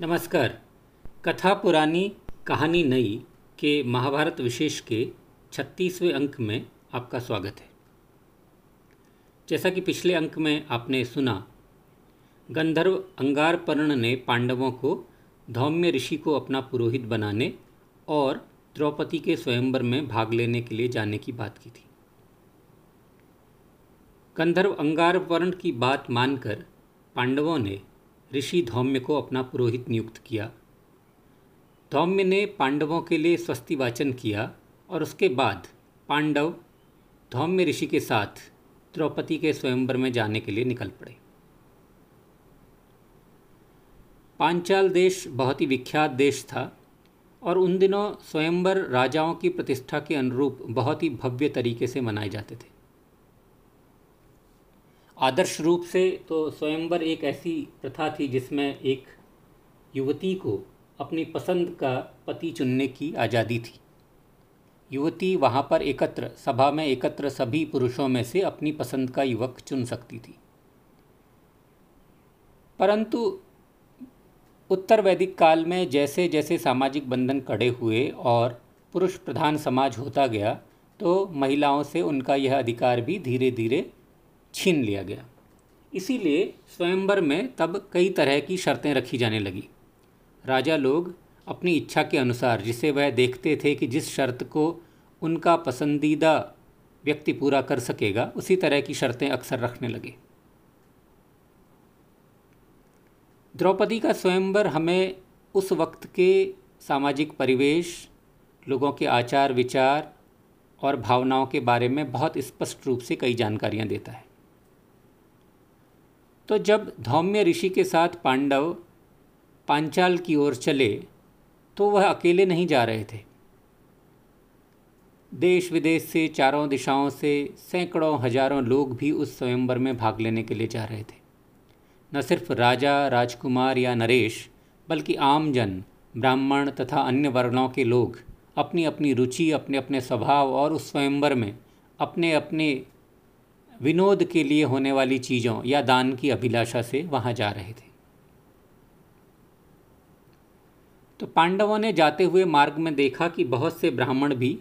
नमस्कार। कथा पुरानी कहानी नई के महाभारत विशेष के छत्तीसवें अंक में आपका स्वागत है। जैसा कि पिछले अंक में आपने सुना, गंधर्व अंगारपर्ण ने पांडवों को धौम्य ऋषि को अपना पुरोहित बनाने और द्रौपदी के स्वयंवर में भाग लेने के लिए जाने की बात की थी। गंधर्व अंगारपर्ण की बात मानकर पांडवों ने ऋषि धौम्य को अपना पुरोहित नियुक्त किया। धौम्य ने पांडवों के लिए स्वस्ति वाचन किया और उसके बाद पांडव धौम्य ऋषि के साथ द्रौपदी के स्वयंवर में जाने के लिए निकल पड़े। पांचाल देश बहुत ही विख्यात देश था और उन दिनों स्वयंवर राजाओं की प्रतिष्ठा के अनुरूप बहुत ही भव्य तरीके से मनाए जाते थे। आदर्श रूप से तो स्वयंवर एक ऐसी प्रथा थी जिसमें एक युवती को अपनी पसंद का पति चुनने की आज़ादी थी। युवती वहाँ पर एकत्र, सभा में एकत्र सभी पुरुषों में से अपनी पसंद का युवक चुन सकती थी। परंतु उत्तर वैदिक काल में जैसे जैसे सामाजिक बंधन कड़े हुए और पुरुष प्रधान समाज होता गया तो महिलाओं से उनका यह अधिकार भी धीरे धीरे छीन लिया गया। इसीलिए स्वयंवर में तब कई तरह की शर्तें रखी जाने लगी। राजा लोग अपनी इच्छा के अनुसार जिसे वह देखते थे कि जिस शर्त को उनका पसंदीदा व्यक्ति पूरा कर सकेगा, उसी तरह की शर्तें अक्सर रखने लगे। द्रौपदी का स्वयंवर हमें उस वक्त के सामाजिक परिवेश, लोगों के आचार विचार और भावनाओं के बारे में बहुत स्पष्ट रूप से कई जानकारियाँ देता है। तो जब धौम्य ऋषि के साथ पांडव पांचाल की ओर चले तो वह अकेले नहीं जा रहे थे। देश विदेश से, चारों दिशाओं से, सैकड़ों, हज़ारों लोग भी उस स्वयंवर में भाग लेने के लिए जा रहे थे। न सिर्फ़ राजा, राजकुमार या नरेश, बल्कि आम जन ब्राह्मण तथा अन्य वर्णों के लोग अपनी अपनी रुचि अपने अपने स्वभाव और उस स्वयंवर में अपने अपने विनोद के लिए होने वाली चीज़ों या दान की अभिलाषा से वहाँ जा रहे थे। तो पांडवों ने जाते हुए मार्ग में देखा कि बहुत से ब्राह्मण भी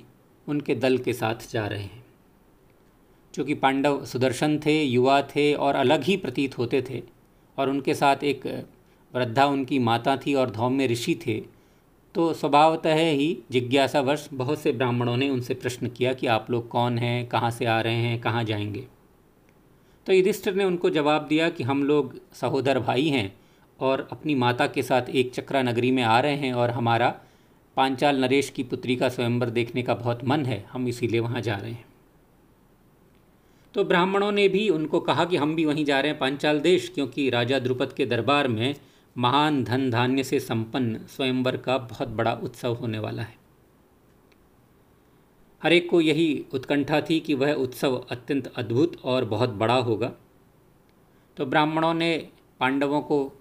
उनके दल के साथ जा रहे हैं। क्योंकि पांडव सुदर्शन थे, युवा थे और अलग ही प्रतीत होते थे और उनके साथ एक वृद्धा उनकी माता थी और धौम्य ऋषि थे तो स्वभावतः ही जिज्ञासावश बहुत से ब्राह्मणों ने उनसे प्रश्न किया कि आप लोग कौन हैं, कहाँ से आ रहे हैं, कहाँ जाएँगे। तो युधिष्ठिर ने उनको जवाब दिया कि हम लोग सहोदर भाई हैं और अपनी माता के साथ एक चक्रा नगरी में आ रहे हैं और हमारा पांचाल नरेश की पुत्री का स्वयंवर देखने का बहुत मन है, हम इसीलिए वहाँ जा रहे हैं। तो ब्राह्मणों ने भी उनको कहा कि हम भी वहीं जा रहे हैं पांचाल देश, क्योंकि राजा द्रुपद के दरबार में महान धन धान्य से संपन्न स्वयंवर का बहुत बड़ा उत्सव होने वाला है। हर एक को यही उत्कंठा थी कि वह उत्सव अत्यंत अद्भुत और बहुत बड़ा होगा। तो ब्राह्मणों ने पांडवों को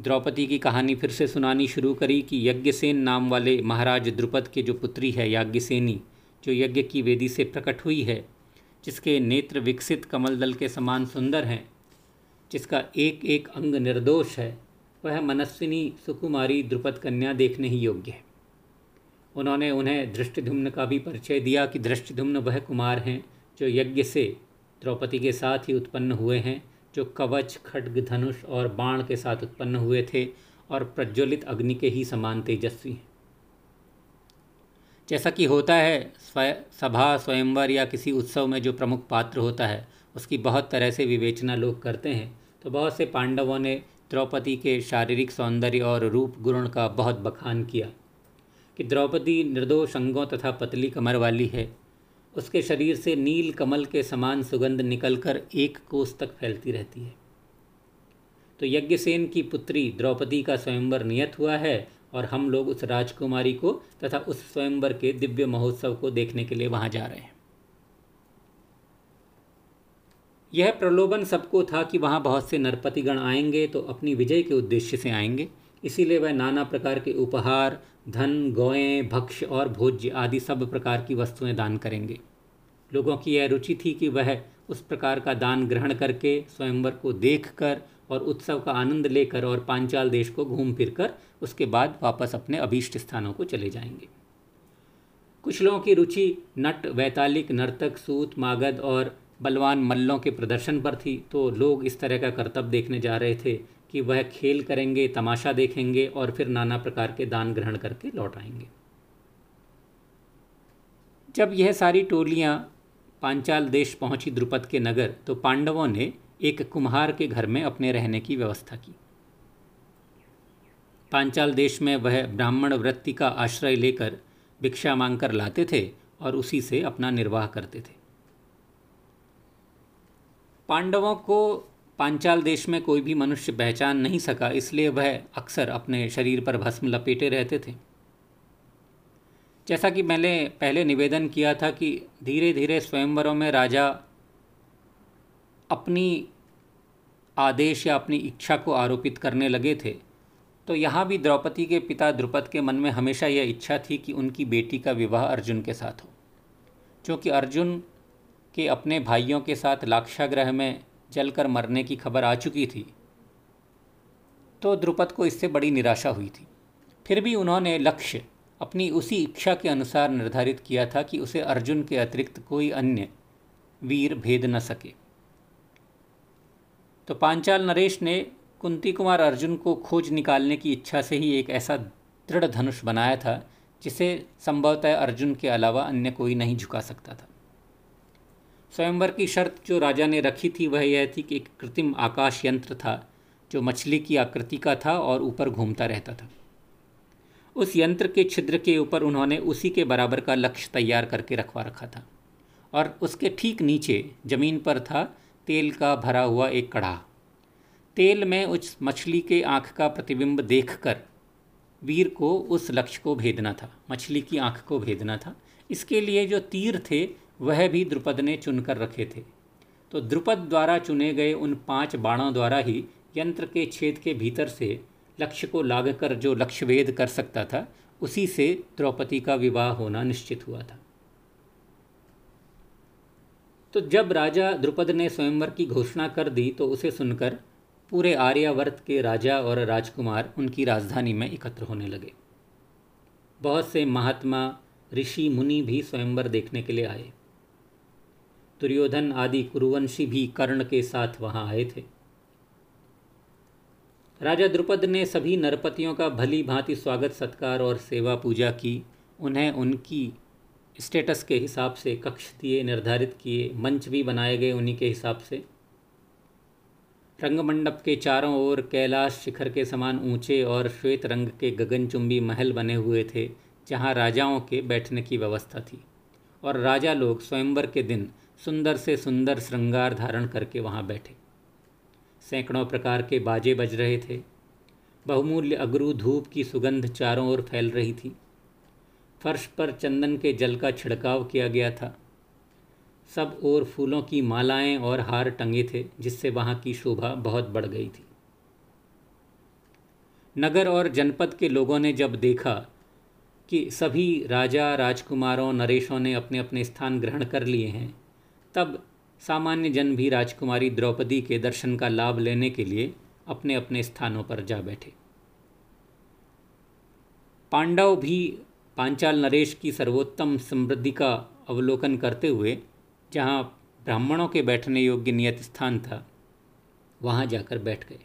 द्रौपदी की कहानी फिर से सुनानी शुरू करी कि यज्ञसेन नाम वाले महाराज द्रुपद के जो पुत्री है, याज्ञसेनी, जो यज्ञ की वेदी से प्रकट हुई है, जिसके नेत्र विकसित कमल दल के समान सुंदर हैं, जिसका एक एक अंग निर्दोष है, वह मनस्विनी सुकुमारी द्रुपद कन्या देखने ही योग्य है। उन्होंने उन्हें दृष्टिधुम्न का भी परिचय दिया कि दृष्टिधुम्न वह कुमार हैं जो यज्ञ से द्रौपदी के साथ ही उत्पन्न हुए हैं, जो कवच, खड्ग, धनुष और बाण के साथ उत्पन्न हुए थे और प्रज्वलित अग्नि के ही समान तेजस्वी हैं। जैसा कि होता है, स्वय, सभा, स्वयंवर या किसी उत्सव में जो प्रमुख पात्र होता है, उसकी बहुत तरह से विवेचना लोग करते हैं। तो बहुत से पांडवों ने द्रौपदी के शारीरिक सौंदर्य और रूप गुण का बहुत बखान किया। कि द्रौपदी निर्दोष अंगों तथा पतली कमर वाली है। उसके शरीर से नील कमल के समान सुगंध निकलकर एक कोस तक फैलती रहती है। तो यज्ञसेन की पुत्री द्रौपदी का स्वयंवर नियत हुआ है और हम लोग उस राजकुमारी को तथा उस स्वयंवर के दिव्य महोत्सव को देखने के लिए वहाँ जा रहे हैं। यह प्रलोभन सबको था कि वहाँ बहुत से नरपतिगण आएँगे तो अपनी विजय के उद्देश्य से आएँगे। इसीलिए वह नाना प्रकार के उपहार, धन, गौएँ भक्ष और भोज्य आदि सब प्रकार की वस्तुएँ दान करेंगे। लोगों की यह रुचि थी कि वह उस प्रकार का दान ग्रहण करके स्वयंवर को देखकर और उत्सव का आनंद लेकर और पांचाल देश को घूम फिर कर उसके बाद वापस अपने अभीष्ट स्थानों को चले जाएँगे। कुछ लोगों की रुचि नट, वैतालिक, नर्तक, सूत, मागध और बलवान मल्लों के प्रदर्शन पर थी तो लोग इस तरह का करतब देखने जा रहे थे कि वह खेल करेंगे, तमाशा देखेंगे और फिर नाना प्रकार के दान ग्रहण करके लौट आएँगे। जब यह सारी टोलियाँ पांचाल देश पहुँची द्रुपद के नगर तो पांडवों ने एक कुम्हार के घर में अपने रहने की व्यवस्था की। पांचाल देश में वह ब्राह्मण वृत्ति का आश्रय लेकर भिक्षा मांगकर लाते थे और उसी से अपना निर्वाह करते थे। पांडवों को पांचाल देश में कोई भी मनुष्य पहचान नहीं सका, इसलिए वह अक्सर अपने शरीर पर भस्म लपेटे रहते थे। जैसा कि मैंने पहले निवेदन किया था कि धीरे धीरे स्वयंवरों में राजा अपनी आदेश या अपनी इच्छा को आरोपित करने लगे थे तो यहाँ भी द्रौपदी के पिता द्रुपद के मन में हमेशा यह इच्छा थी कि उनकी बेटी का विवाह अर्जुन के साथ हो। क्योंकि अर्जुन के अपने भाइयों के साथ लाक्षाग्रह में जलकर मरने की खबर आ चुकी थी तो द्रुपद को इससे बड़ी निराशा हुई थी। फिर भी उन्होंने लक्ष्य अपनी उसी इच्छा के अनुसार निर्धारित किया था कि उसे अर्जुन के अतिरिक्त कोई अन्य वीर भेद न सके। तो पांचाल नरेश ने कुंती कुमार अर्जुन को खोज निकालने की इच्छा से ही एक ऐसा दृढ़ धनुष बनाया था, जिसे संभवतः अर्जुन के अलावा अन्य कोई नहीं झुका सकता था। स्वयंवर की शर्त जो राजा ने रखी थी, वह यह थी कि एक कृत्रिम आकाश यंत्र था, जो मछली की आकृति का था और ऊपर घूमता रहता था। उस यंत्र के छिद्र के ऊपर उन्होंने उसी के बराबर का लक्ष्य तैयार करके रखवा रखा था। और उसके ठीक नीचे ज़मीन पर था तेल का भरा हुआ एक कढ़ा। तेल में उस मछली के आँख का प्रतिबिंब देखकर वीर को उस लक्ष्य को भेदना था, मछली की आँख को भेदना था। इसके लिए जो तीर थे वह भी द्रुपद ने चुनकर रखे थे। तो द्रुपद द्वारा चुने गए उन पाँच बाणों द्वारा ही यंत्र के छेद के भीतर से लक्ष्य को लागकर जो लक्ष्य वेद कर सकता था, उसी से द्रौपदी का विवाह होना निश्चित हुआ था। तो जब राजा द्रुपद ने स्वयंवर की घोषणा कर दी तो उसे सुनकर पूरे आर्यावर्त के राजा और राजकुमार उनकी राजधानी में एकत्र होने लगे। बहुत से महात्मा, ऋषि, मुनि भी स्वयंवर देखने के लिए आए। दुर्योधन आदि कुरुवंशी भी कर्ण के साथ वहाँ आए थे। राजा द्रुपद ने सभी नरपतियों का भली भांति स्वागत, सत्कार और सेवा पूजा की। उन्हें उनकी स्टेटस के हिसाब से कक्ष दिए, निर्धारित किए, मंच भी बनाए गए उन्हीं के हिसाब से। रंगमंडप के चारों ओर कैलाश शिखर के समान ऊँचे और श्वेत रंग के गगनचुंबी महल बने हुए थे, जहाँ राजाओं के बैठने की व्यवस्था थी। और राजा लोग स्वयंवर के दिन सुंदर से सुंदर श्रृंगार धारण करके वहाँ बैठे। सैकड़ों प्रकार के बाजे बज रहे थे। बहुमूल्य अगरू धूप की सुगंध चारों ओर फैल रही थी। फर्श पर चंदन के जल का छिड़काव किया गया था। सब ओर फूलों की मालाएँ और हार टंगे थे, जिससे वहाँ की शोभा बहुत बढ़ गई थी। नगर और जनपद के लोगों ने जब देखा कि सभी राजा, राजकुमारों, नरेशों ने अपने अपने स्थान ग्रहण कर लिए हैं तब सामान्य जन भी राजकुमारी द्रौपदी के दर्शन का लाभ लेने के लिए अपने अपने स्थानों पर जा बैठे। पांडव भी पांचाल नरेश की सर्वोत्तम समृद्धि का अवलोकन करते हुए, जहाँ ब्राह्मणों के बैठने योग्य नियत स्थान था, वहाँ जाकर बैठ गए।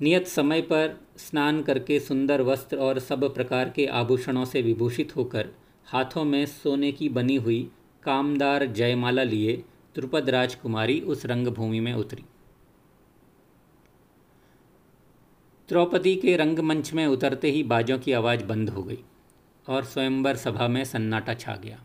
नियत समय पर स्नान करके सुंदर वस्त्र और सब प्रकार के आभूषणों से विभूषित होकर हाथों में सोने की बनी हुई कामदार जयमाला लिए द्रुपद राजकुमारी उस रंगभूमि में उतरी। द्रौपदी के रंगमंच में उतरते ही बाजों की आवाज़ बंद हो गई और स्वयंवर सभा में सन्नाटा छा गया।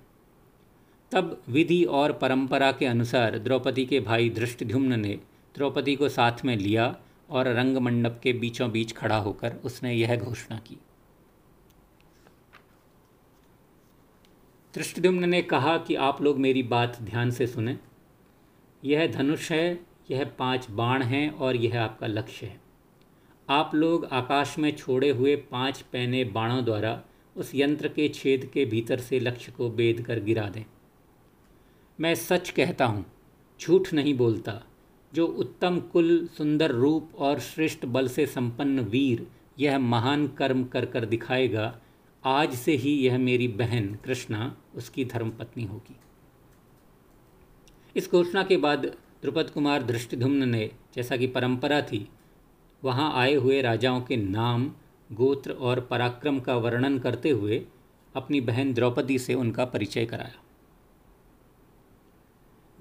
तब विधि और परंपरा के अनुसार द्रौपदी के भाई धृष्टध्युम्न ने द्रौपदी को साथ में लिया और रंगमंडप के बीचों बीच खड़ा होकर उसने यह घोषणा की। दृष्टिदुम्न ने कहा कि आप लोग मेरी बात ध्यान से सुने। यह धनुष है, यह पाँच बाण हैं और यह आपका लक्ष्य है। आप लोग आकाश में छोड़े हुए पाँच पैने बाणों द्वारा उस यंत्र के छेद के भीतर से लक्ष्य को बेद कर गिरा दें। मैं सच कहता हूँ, झूठ नहीं बोलता, जो उत्तम कुल, सुंदर रूप और श्रेष्ठ बल से संपन्न वीर यह महान कर्म कर कर दिखाएगा आज से ही यह मेरी बहन कृष्णा, उसकी धर्मपत्नी होगी। इस घोषणा के बाद द्रुपद कुमार धृष्टिधुम्न ने, जैसा कि परंपरा थी, वहाँ आए हुए राजाओं के नाम, गोत्र और पराक्रम का वर्णन करते हुए अपनी बहन द्रौपदी से उनका परिचय कराया।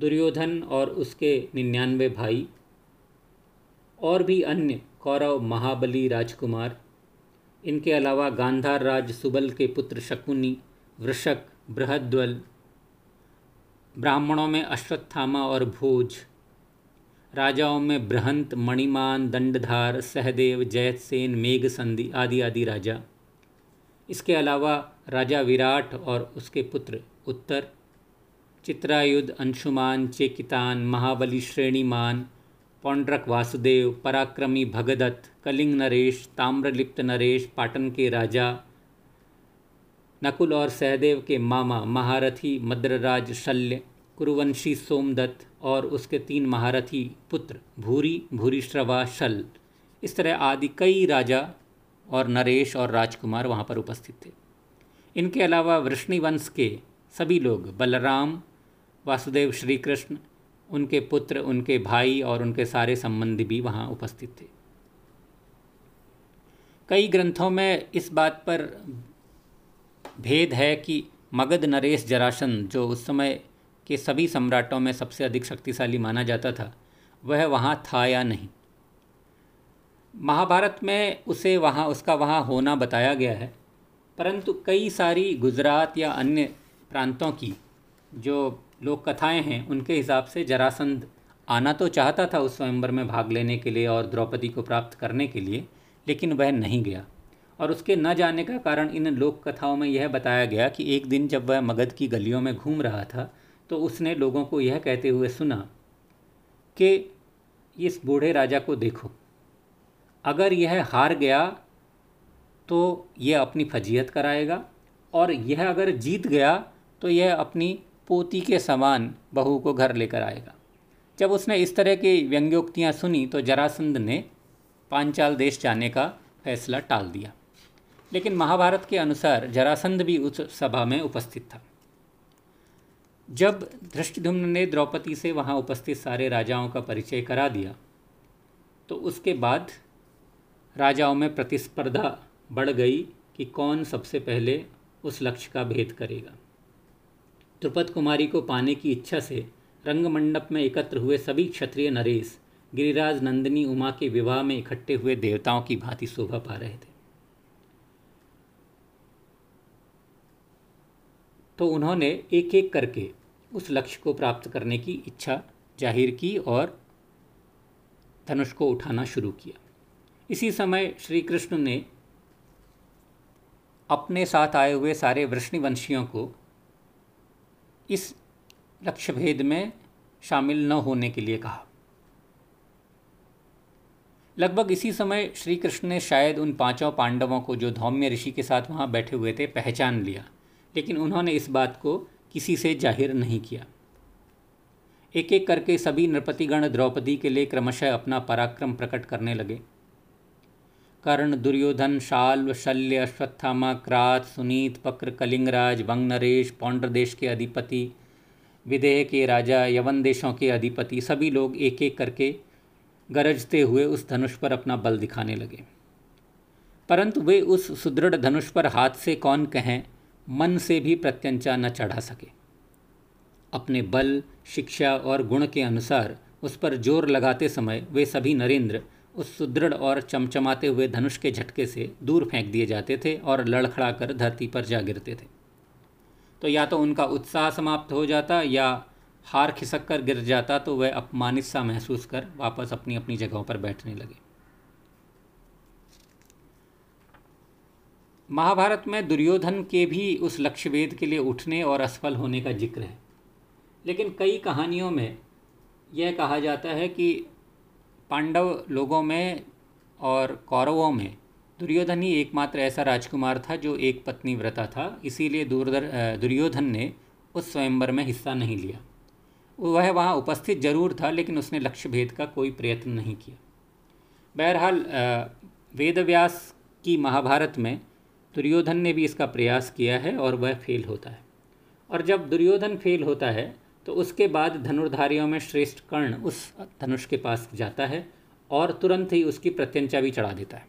दुर्योधन और उसके निन्यानवे भाई और भी अन्य कौरव महाबली राजकुमार इनके अलावा गांधार राज सुबल के पुत्र शकुनी, वृषक, बृहद्वल, ब्राह्मणों में अश्वत्थामा और भोज, राजाओं में बृहंत, मणिमान, दंडधार, सहदेव जयतसेन मेघ संधि आदि आदि राजा। इसके अलावा राजा विराट और उसके पुत्र उत्तर चित्रायुध अंशुमान, चेकितान, महाबली, श्रेणीमान पौंड्रक वासुदेव, पराक्रमी भगदत्त, कलिंग नरेश, ताम्रलिप्त नरेश, पाटन के राजा, नकुल और सहदेव के मामा, महारथी मद्रराज शल्य, कुरुवंशी सोमदत्त और उसके तीन महारथी पुत्र, भूरी, भूरीश्रवा शल। इस तरह आदि कई राजा और नरेश और राजकुमार वहाँ पर उपस्थित थे। इनके अलावा वृष्णिवंश के सभी लोग, बलराम, वासुदेव श्री कृष्ण उनके पुत्र, उनके भाई और उनके सारे संबंधी भी वहाँ उपस्थित थे। कई ग्रंथों में इस बात पर भेद है कि मगध नरेश जरासन, जो उस समय के सभी सम्राटों में सबसे अधिक शक्तिशाली माना जाता था, वह वहाँ था या नहीं? महाभारत में उसे वहाँ, उसका वहाँ होना बताया गया है, परंतु कई सारी गुजरात या अन्य प्रांतों की, जो लोक कथाएँ हैं, उनके हिसाब से जरासंध आना तो चाहता था उस स्वयंवर में भाग लेने के लिए और द्रौपदी को प्राप्त करने के लिए, लेकिन वह नहीं गया। और उसके न जाने का कारण इन लोक कथाओं में यह बताया गया कि एक दिन जब वह मगध की गलियों में घूम रहा था तो उसने लोगों को यह कहते हुए सुना कि इस बूढ़े राजा को देखो। अगर यह हार गया तो यह अपनी फजीहत कराएगा, और यह अगर जीत गया तो यह अपनी पोती के समान बहू को घर लेकर आएगा। जब उसने इस तरह की व्यंग्योक्तियाँ सुनी तो जरासंध ने पांचाल देश जाने का फैसला टाल दिया। लेकिन महाभारत के अनुसार जरासंध भी उस सभा में उपस्थित था। जब धृष्टधुम्न ने द्रौपदी से वहाँ उपस्थित सारे राजाओं का परिचय करा दिया तो उसके बाद राजाओं में प्रतिस्पर्धा बढ़ गई कि कौन सबसे पहले उस लक्ष्य का भेद करेगा। द्रुपद कुमारी को पाने की इच्छा से रंगमंडप में एकत्र हुए सभी क्षत्रिय नरेश, गिरिराज नंदिनी, उमा के विवाह में इकट्ठे हुए देवताओं की भांति शोभा पा रहे थे। तो उन्होंने एक एक करके उस लक्ष्य को प्राप्त करने की इच्छा ज़ाहिर की और धनुष को उठाना शुरू किया। इसी समय श्री कृष्ण ने अपने साथ आए हुए सारे वृष्णिवंशियों को इस लक्ष्य भेद में शामिल न होने के लिए कहा। लगभग इसी समय श्री कृष्ण ने शायद उन पाँचों पांडवों को जो धौम्य ऋषि के साथ वहाँ बैठे हुए थे पहचान लिया, लेकिन उन्होंने इस बात को किसी से ज़ाहिर नहीं किया। एक एक करके सभी नृपतिगण द्रौपदी के लिए क्रमशः अपना पराक्रम प्रकट करने लगे। कर्ण दुर्योधन शाल्व शल्य, अश्वत्थामा, क्रात, सुनीत, पक्र, कलिंगराज वंग नरेश पौंड्र देश के अधिपति, विदेह के राजा, यवन देशों के अधिपति, सभी लोग एक एक करके गरजते हुए उस धनुष पर अपना बल दिखाने लगे। परंतु वे उस सुदृढ़ धनुष पर हाथ से कौन कहें, मन से भी प्रत्यंचा न चढ़ा सके। अपने बल, शिक्षा और गुण के अनुसार उस पर ज़ोर लगाते समय वे सभी नरेंद्र उस सुदृढ़ और चमचमाते हुए धनुष के झटके से दूर फेंक दिए जाते थे और लड़खड़ा कर धरती पर जा गिरते थे। तो या तो उनका उत्साह समाप्त हो जाता या हार खिसक कर गिर जाता तो वह अपमानित सा महसूस कर वापस अपनी अपनी जगहों पर बैठने लगे। महाभारत में दुर्योधन के भी उस लक्ष्य वेद के लिए उठने और असफल होने का ज़िक्र है। लेकिन कई कहानियों में यह कहा जाता है कि पांडव लोगों में और कौरवों में, दुर्योधन ही एकमात्र ऐसा राजकुमार था जो एक पत्नी व्रता था, इसीलिए दुर्योधन ने उस स्वयंवर में हिस्सा नहीं लिया। वह वहाँ उपस्थित ज़रूर था, लेकिन उसने लक्ष्य भेद का कोई प्रयत्न नहीं किया। बहरहाल वेदव्यास की महाभारत में दुर्योधन ने भी इसका प्रयास किया है और वह फेल होता है। और जब दुर्योधन फेल होता है तो उसके बाद धनुर्धारियों में श्रेष्ठ कर्ण उस धनुष के पास जाता है और तुरंत ही उसकी प्रत्यंचा भी चढ़ा देता है।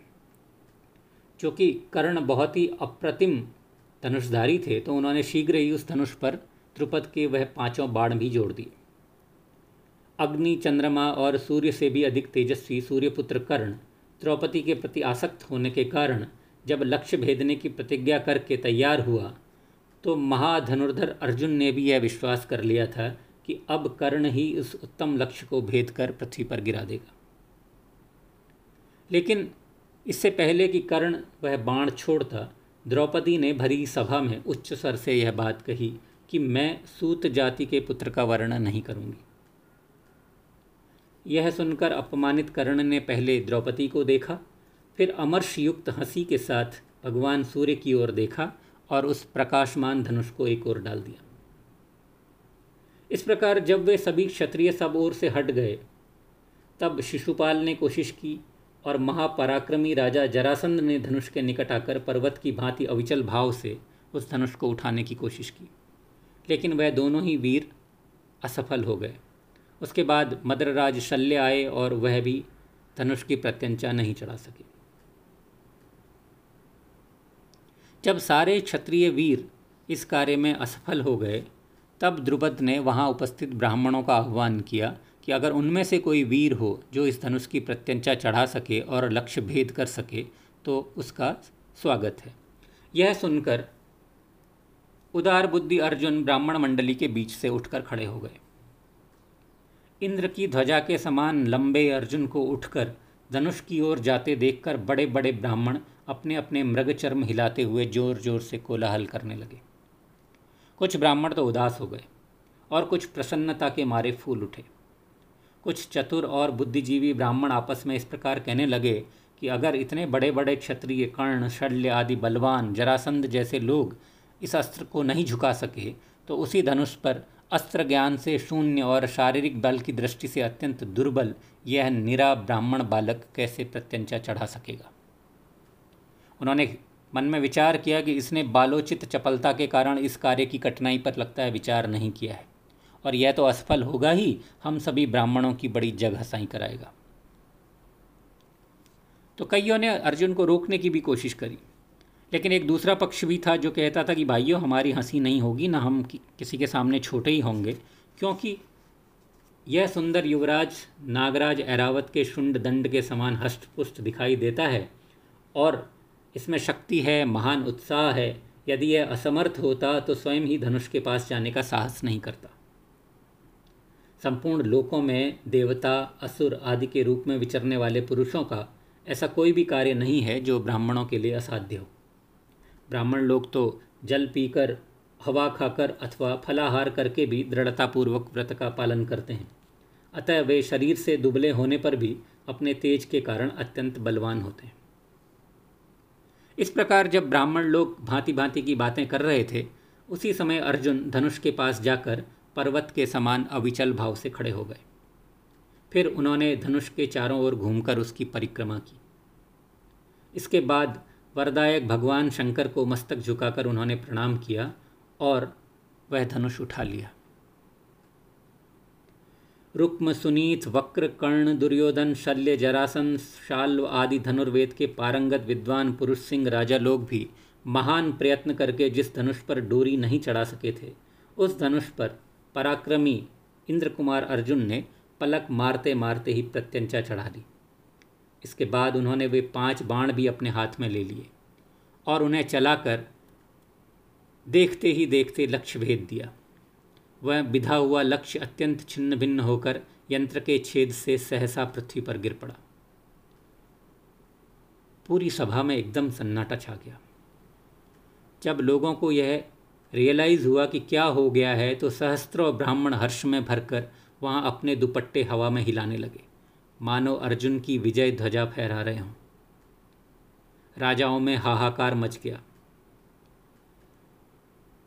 क्योंकि कर्ण बहुत ही अप्रतिम धनुषधारी थे तो उन्होंने शीघ्र ही उस धनुष पर द्रुपद के वह पाँचों बाण भी जोड़ दिए। अग्नि, चंद्रमा और सूर्य से भी अधिक तेजस्वी सूर्यपुत्र कर्ण द्रौपदी के प्रति आसक्त होने के कारण जब लक्ष्य भेदने की प्रतिज्ञा करके तैयार हुआ तो महाधनुर्धर अर्जुन ने भी यह विश्वास कर लिया था कि अब कर्ण ही उस उत्तम लक्ष्य को भेद कर पृथ्वी पर गिरा देगा। लेकिन इससे पहले कि कर्ण वह बाण छोड़ता द्रौपदी ने भरी सभा में उच्च स्वर से यह बात कही कि मैं सूत जाति के पुत्र का वर्णन नहीं करूँगी। यह सुनकर अपमानित कर्ण ने पहले द्रौपदी को देखा, फिर अमर्ष युक्त हँसी के साथ भगवान सूर्य की ओर देखा और उस प्रकाशमान धनुष को एक ओर डाल दिया। इस प्रकार जब वे सभी क्षत्रिय सब ओर से हट गए, तब शिशुपाल ने कोशिश की और महापराक्रमी राजा जरासंध ने धनुष के निकट आकर पर्वत की भांति अविचल भाव से उस धनुष को उठाने की कोशिश की। लेकिन वह दोनों ही वीर असफल हो गए। उसके बाद मद्रराज शल्य आए और वह भी धनुष की प्रत्यंचा नहीं चढ़ा सके। जब सारे क्षत्रिय वीर इस कार्य में असफल हो गए, तब द्रुपद ने वहाँ उपस्थित ब्राह्मणों का आह्वान किया कि अगर उनमें से कोई वीर हो जो इस धनुष की प्रत्यंचा चढ़ा सके और लक्ष्य भेद कर सके तो उसका स्वागत है। यह सुनकर उदार बुद्धि अर्जुन ब्राह्मण मंडली के बीच से उठकर खड़े हो गए। इंद्र की ध्वजा के समान लंबे अर्जुन को उठकर धनुष की ओर जाते देखकर बड़े बड़े ब्राह्मण अपने अपने मृग चर्म हिलाते हुए ज़ोर ज़ोर से कोलाहल करने लगे। कुछ ब्राह्मण तो उदास हो गए और कुछ प्रसन्नता के मारे फूल उठे। कुछ चतुर और बुद्धिजीवी ब्राह्मण आपस में इस प्रकार कहने लगे कि अगर इतने बड़े बड़े क्षत्रिय, कर्ण, शल्य आदि बलवान, जरासंध जैसे लोग इस अस्त्र को नहीं झुका सके तो उसी धनुष पर अस्त्र ज्ञान से शून्य और शारीरिक बल की दृष्टि से अत्यंत दुर्बल यह निरा ब्राह्मण बालक कैसे प्रत्यंचा चढ़ा सकेगा? उन्होंने मन में विचार किया कि इसने बालोचित चपलता के कारण इस कार्य की कठिनाई पर लगता है विचार नहीं किया है। और यह तो असफल होगा ही, हम सभी ब्राह्मणों की बड़ी जगह साई कराएगा। तो कईयों ने अर्जुन को रोकने की भी कोशिश करी। लेकिन एक दूसरा पक्ष भी था जो कहता था कि, भाइयों, हमारी हँसी नहीं होगी, ना हम किसी के सामने छोटे ही होंगे। क्योंकि यह सुंदर युवराज नागराज ऐरावत के शुंड दंड के समान हष्टपुष्ट दिखाई देता है और इसमें शक्ति है, महान उत्साह है। यदि यह असमर्थ होता तो स्वयं ही धनुष के पास जाने का साहस नहीं करता। संपूर्ण लोकों में देवता, असुर आदि के रूप में विचरने वाले पुरुषों का ऐसा कोई भी कार्य नहीं है जो ब्राह्मणों के लिए असाध्य हो। ब्राह्मण लोग तो जल पीकर, हवा खाकर अथवा फलाहार करके भी दृढ़तापूर्वक व्रत का पालन करते हैं। अतः वे शरीर से दुबले होने पर भी अपने तेज के कारण अत्यंत बलवान होते हैं। इस प्रकार जब ब्राह्मण लोग भांति भांति की बातें कर रहे थे, उसी समय अर्जुन धनुष के पास जाकर पर्वत के समान अविचल भाव से खड़े हो गए। फिर उन्होंने धनुष के चारों ओर घूमकर उसकी परिक्रमा की। इसके बाद वरदायक भगवान शंकर को मस्तक झुकाकर उन्होंने प्रणाम किया और वह धनुष उठा लिया। रुक्म सुनीत वक्र कर्ण दुर्योधन शल्य जरासन शाल्व आदि धनुर्वेद के पारंगत विद्वान पुरुष सिंह राजा लोग भी महान प्रयत्न करके जिस धनुष पर डोरी नहीं चढ़ा सके थे, उस धनुष पर पराक्रमी इंद्र कुमार अर्जुन ने पलक मारते मारते ही प्रत्यंचा चढ़ा दी। इसके बाद उन्होंने वे पाँच बाण भी अपने हाथ में ले लिए और उन्हें चलाकर देखते ही देखते लक्ष्य भेद दिया। वह बिधा हुआ लक्ष्य अत्यंत छिन्न भिन्न होकर यंत्र के छेद से सहसा पृथ्वी पर गिर पड़ा। पूरी सभा में एकदम सन्नाटा छा गया। जब लोगों को यह रियलाइज़ हुआ कि क्या हो गया है तो सहस्त्रों ब्राह्मण हर्ष में भरकर वहाँ अपने दुपट्टे हवा में हिलाने लगे। मानो अर्जुन की विजय ध्वजा फहरा रहे हों। राजाओं में हाहाकार मच गया।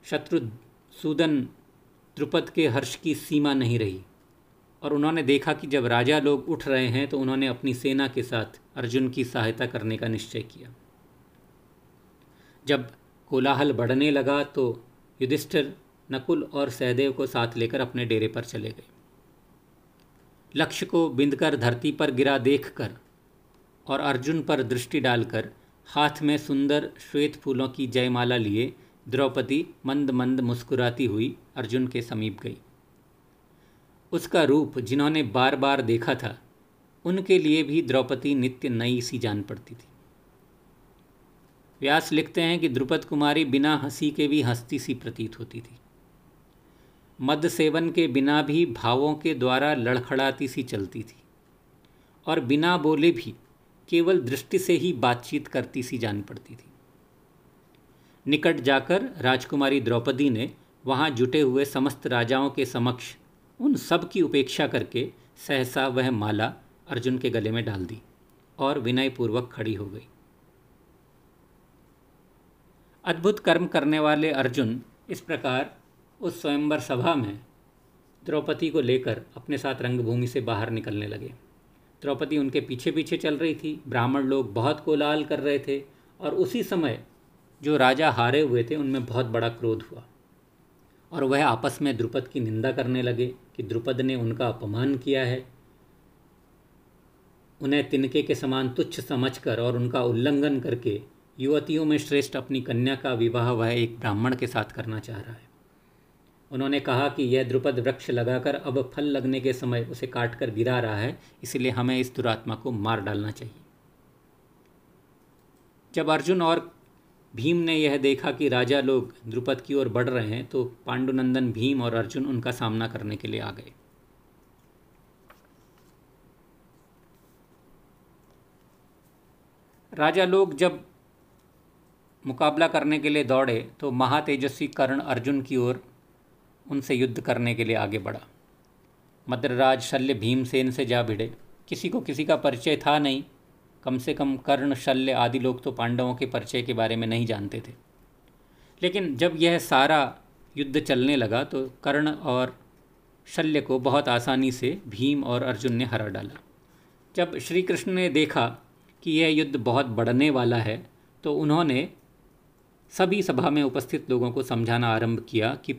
शत्रु सूदन द्रुपद के हर्ष की सीमा नहीं रही और उन्होंने देखा कि जब राजा लोग उठ रहे हैं तो उन्होंने अपनी सेना के साथ अर्जुन की सहायता करने का निश्चय किया। जब कोलाहल बढ़ने लगा तो युधिष्ठिर नकुल और सहदेव को साथ लेकर अपने डेरे पर चले गए। लक्ष्य को बिंदकर धरती पर गिरा देखकर और अर्जुन पर दृष्टि डालकर हाथ में सुंदर श्वेत फूलों की जयमाला लिए द्रौपदी मंद मंद मुस्कुराती हुई अर्जुन के समीप गई। उसका रूप जिन्होंने बार बार देखा था, उनके लिए भी द्रौपदी नित्य नई सी जान पड़ती थी। व्यास लिखते हैं कि द्रुपद कुमारी बिना हँसी के भी हंसती सी प्रतीत होती थी। मद सेवन के बिना भी भावों के द्वारा लड़खड़ाती सी चलती थी, और बिना बोले भी केवल दृष्टि से ही बातचीत करती सी जान पड़ती थी। निकट जाकर राजकुमारी द्रौपदी ने वहाँ जुटे हुए समस्त राजाओं के समक्ष उन सब की उपेक्षा करके सहसा वह माला अर्जुन के गले में डाल दी और विनयपूर्वक खड़ी हो गई। अद्भुत कर्म करने वाले अर्जुन इस प्रकार उस स्वयंवर सभा में द्रौपदी को लेकर अपने साथ रंगभूमि से बाहर निकलने लगे। द्रौपदी उनके पीछे पीछे चल रही थी। ब्राह्मण लोग बहुत कोलाहल कर रहे थे और उसी समय जो राजा हारे हुए थे, उनमें बहुत बड़ा क्रोध हुआ। और वह आपस में द्रुपद की निंदा करने लगे कि द्रुपद ने उनका अपमान किया है। उन्हें तिनके के समान तुच्छ समझकर और उनका उल्लंघन करके युवतियों में श्रेष्ठ अपनी कन्या का विवाह वह एक ब्राह्मण के साथ करना चाह रहा है। उन्होंने कहा कि यह द्रुपद वृक्ष लगाकर अब फल लगने के समय उसे काट कर गिरा रहा है, इसलिए हमें इस दुरात्मा को मार डालना चाहिए। जब अर्जुन और भीम ने यह देखा कि राजा लोग द्रुपद की ओर बढ़ रहे हैं तो पांडुनंदन भीम और अर्जुन उनका सामना करने के लिए आ गए। राजा लोग जब मुकाबला करने के लिए दौड़े तो महातेजस्वी कर्ण अर्जुन की ओर उनसे युद्ध करने के लिए आगे बढ़ा। मद्रराज शल्य भीमसेन से जा भिड़े। किसी को किसी का परिचय था नहीं कम से कम कर्ण, शल्य आदि लोग तो पांडवों के परिचय के बारे में नहीं जानते थे। लेकिन जब यह सारा युद्ध चलने लगा तो कर्ण और शल्य को बहुत आसानी से भीम और अर्जुन ने हरा डाला। जब श्री कृष्ण ने देखा कि यह युद्ध बहुत बढ़ने वाला है तो उन्होंने सभी सभा में उपस्थित लोगों को समझाना आरंभ किया कि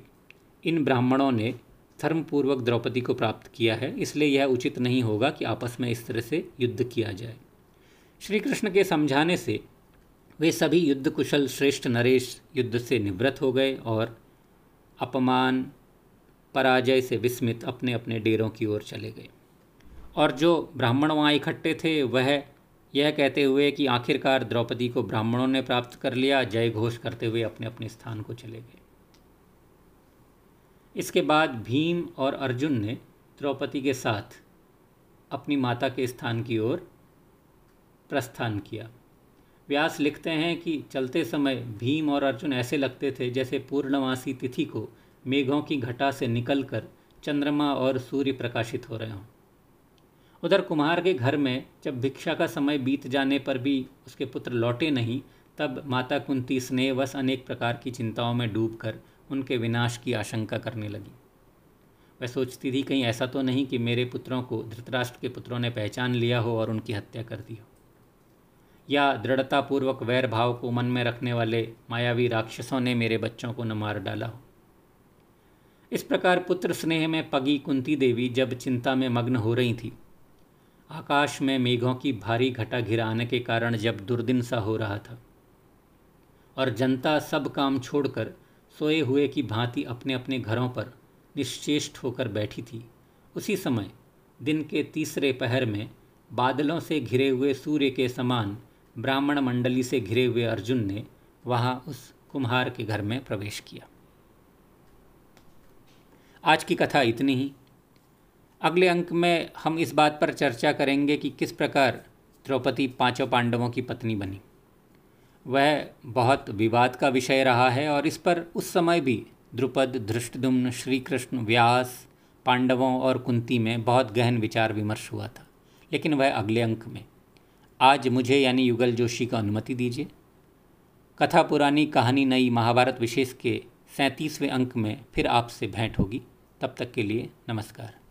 इन ब्राह्मणों ने धर्मपूर्वक द्रौपदी को प्राप्त किया है, इसलिए यह उचित नहीं होगा कि आपस में इस तरह से युद्ध किया जाए। श्री कृष्ण के समझाने से वे सभी युद्ध कुशल श्रेष्ठ नरेश युद्ध से निवृत्त हो गए और अपमान, पराजय से विस्मित अपने अपने डेरों की ओर चले गए। और जो ब्राह्मण वहाँ इकट्ठे थे, वह यह कहते हुए कि आखिरकार द्रौपदी को ब्राह्मणों ने प्राप्त कर लिया जय घोष करते हुए अपने अपने स्थान को चले गए। इसके बाद भीम और अर्जुन ने द्रौपदी के साथ अपनी माता के स्थान की ओर प्रस्थान किया। व्यास लिखते हैं कि चलते समय भीम और अर्जुन ऐसे लगते थे जैसे पूर्णमासी तिथि को मेघों की घटा से निकलकर चंद्रमा और सूर्य प्रकाशित हो रहे हों। उधर कुम्हार के घर में जब भिक्षा का समय बीत जाने पर भी उसके पुत्र लौटे नहीं, तब माता कुंती स्नेहवश अनेक प्रकार की चिंताओं में डूबकर उनके विनाश की आशंका करने लगी। वह सोचती थी, कहीं ऐसा तो नहीं कि मेरे पुत्रों को धृतराष्ट्र के पुत्रों ने पहचान लिया हो और उनकी हत्या कर दी हो। या दृढ़तापूर्वक वैर भाव को मन में रखने वाले मायावी राक्षसों ने मेरे बच्चों को न मार डाला हो। इस प्रकार पुत्र स्नेह में पगी कुंती देवी जब चिंता में मग्न हो रही थी, आकाश में मेघों की भारी घटा घिरा आने के कारण जब दुर्दिन सा हो रहा था, और जनता सब काम छोड़कर सोए हुए की भांति अपने अपने घरों पर निश्चेष्ट होकर बैठी थी, उसी समय दिन के तीसरे पहर में बादलों से घिरे हुए सूर्य के समान ब्राह्मण मंडली से घिरे हुए अर्जुन ने वहाँ उस कुम्हार के घर में प्रवेश किया। आज की कथा इतनी ही। अगले अंक में हम इस बात पर चर्चा करेंगे कि किस प्रकार द्रौपदी पाँचों पांडवों की पत्नी बनी। वह बहुत विवाद का विषय रहा है और इस पर उस समय भी द्रुपद धृष्टदुम्न श्री कृष्ण व्यास, पांडवों और कुंती में बहुत गहन विचार विमर्श हुआ था। लेकिन वह अगले अंक में आज मुझे यानी युगल जोशी का अनुमति दीजिए। कथा पुरानी कहानी नई महाभारत विशेष के सैंतीसवें अंक में फिर आपसे भेंट होगी। तब तक के लिए नमस्कार।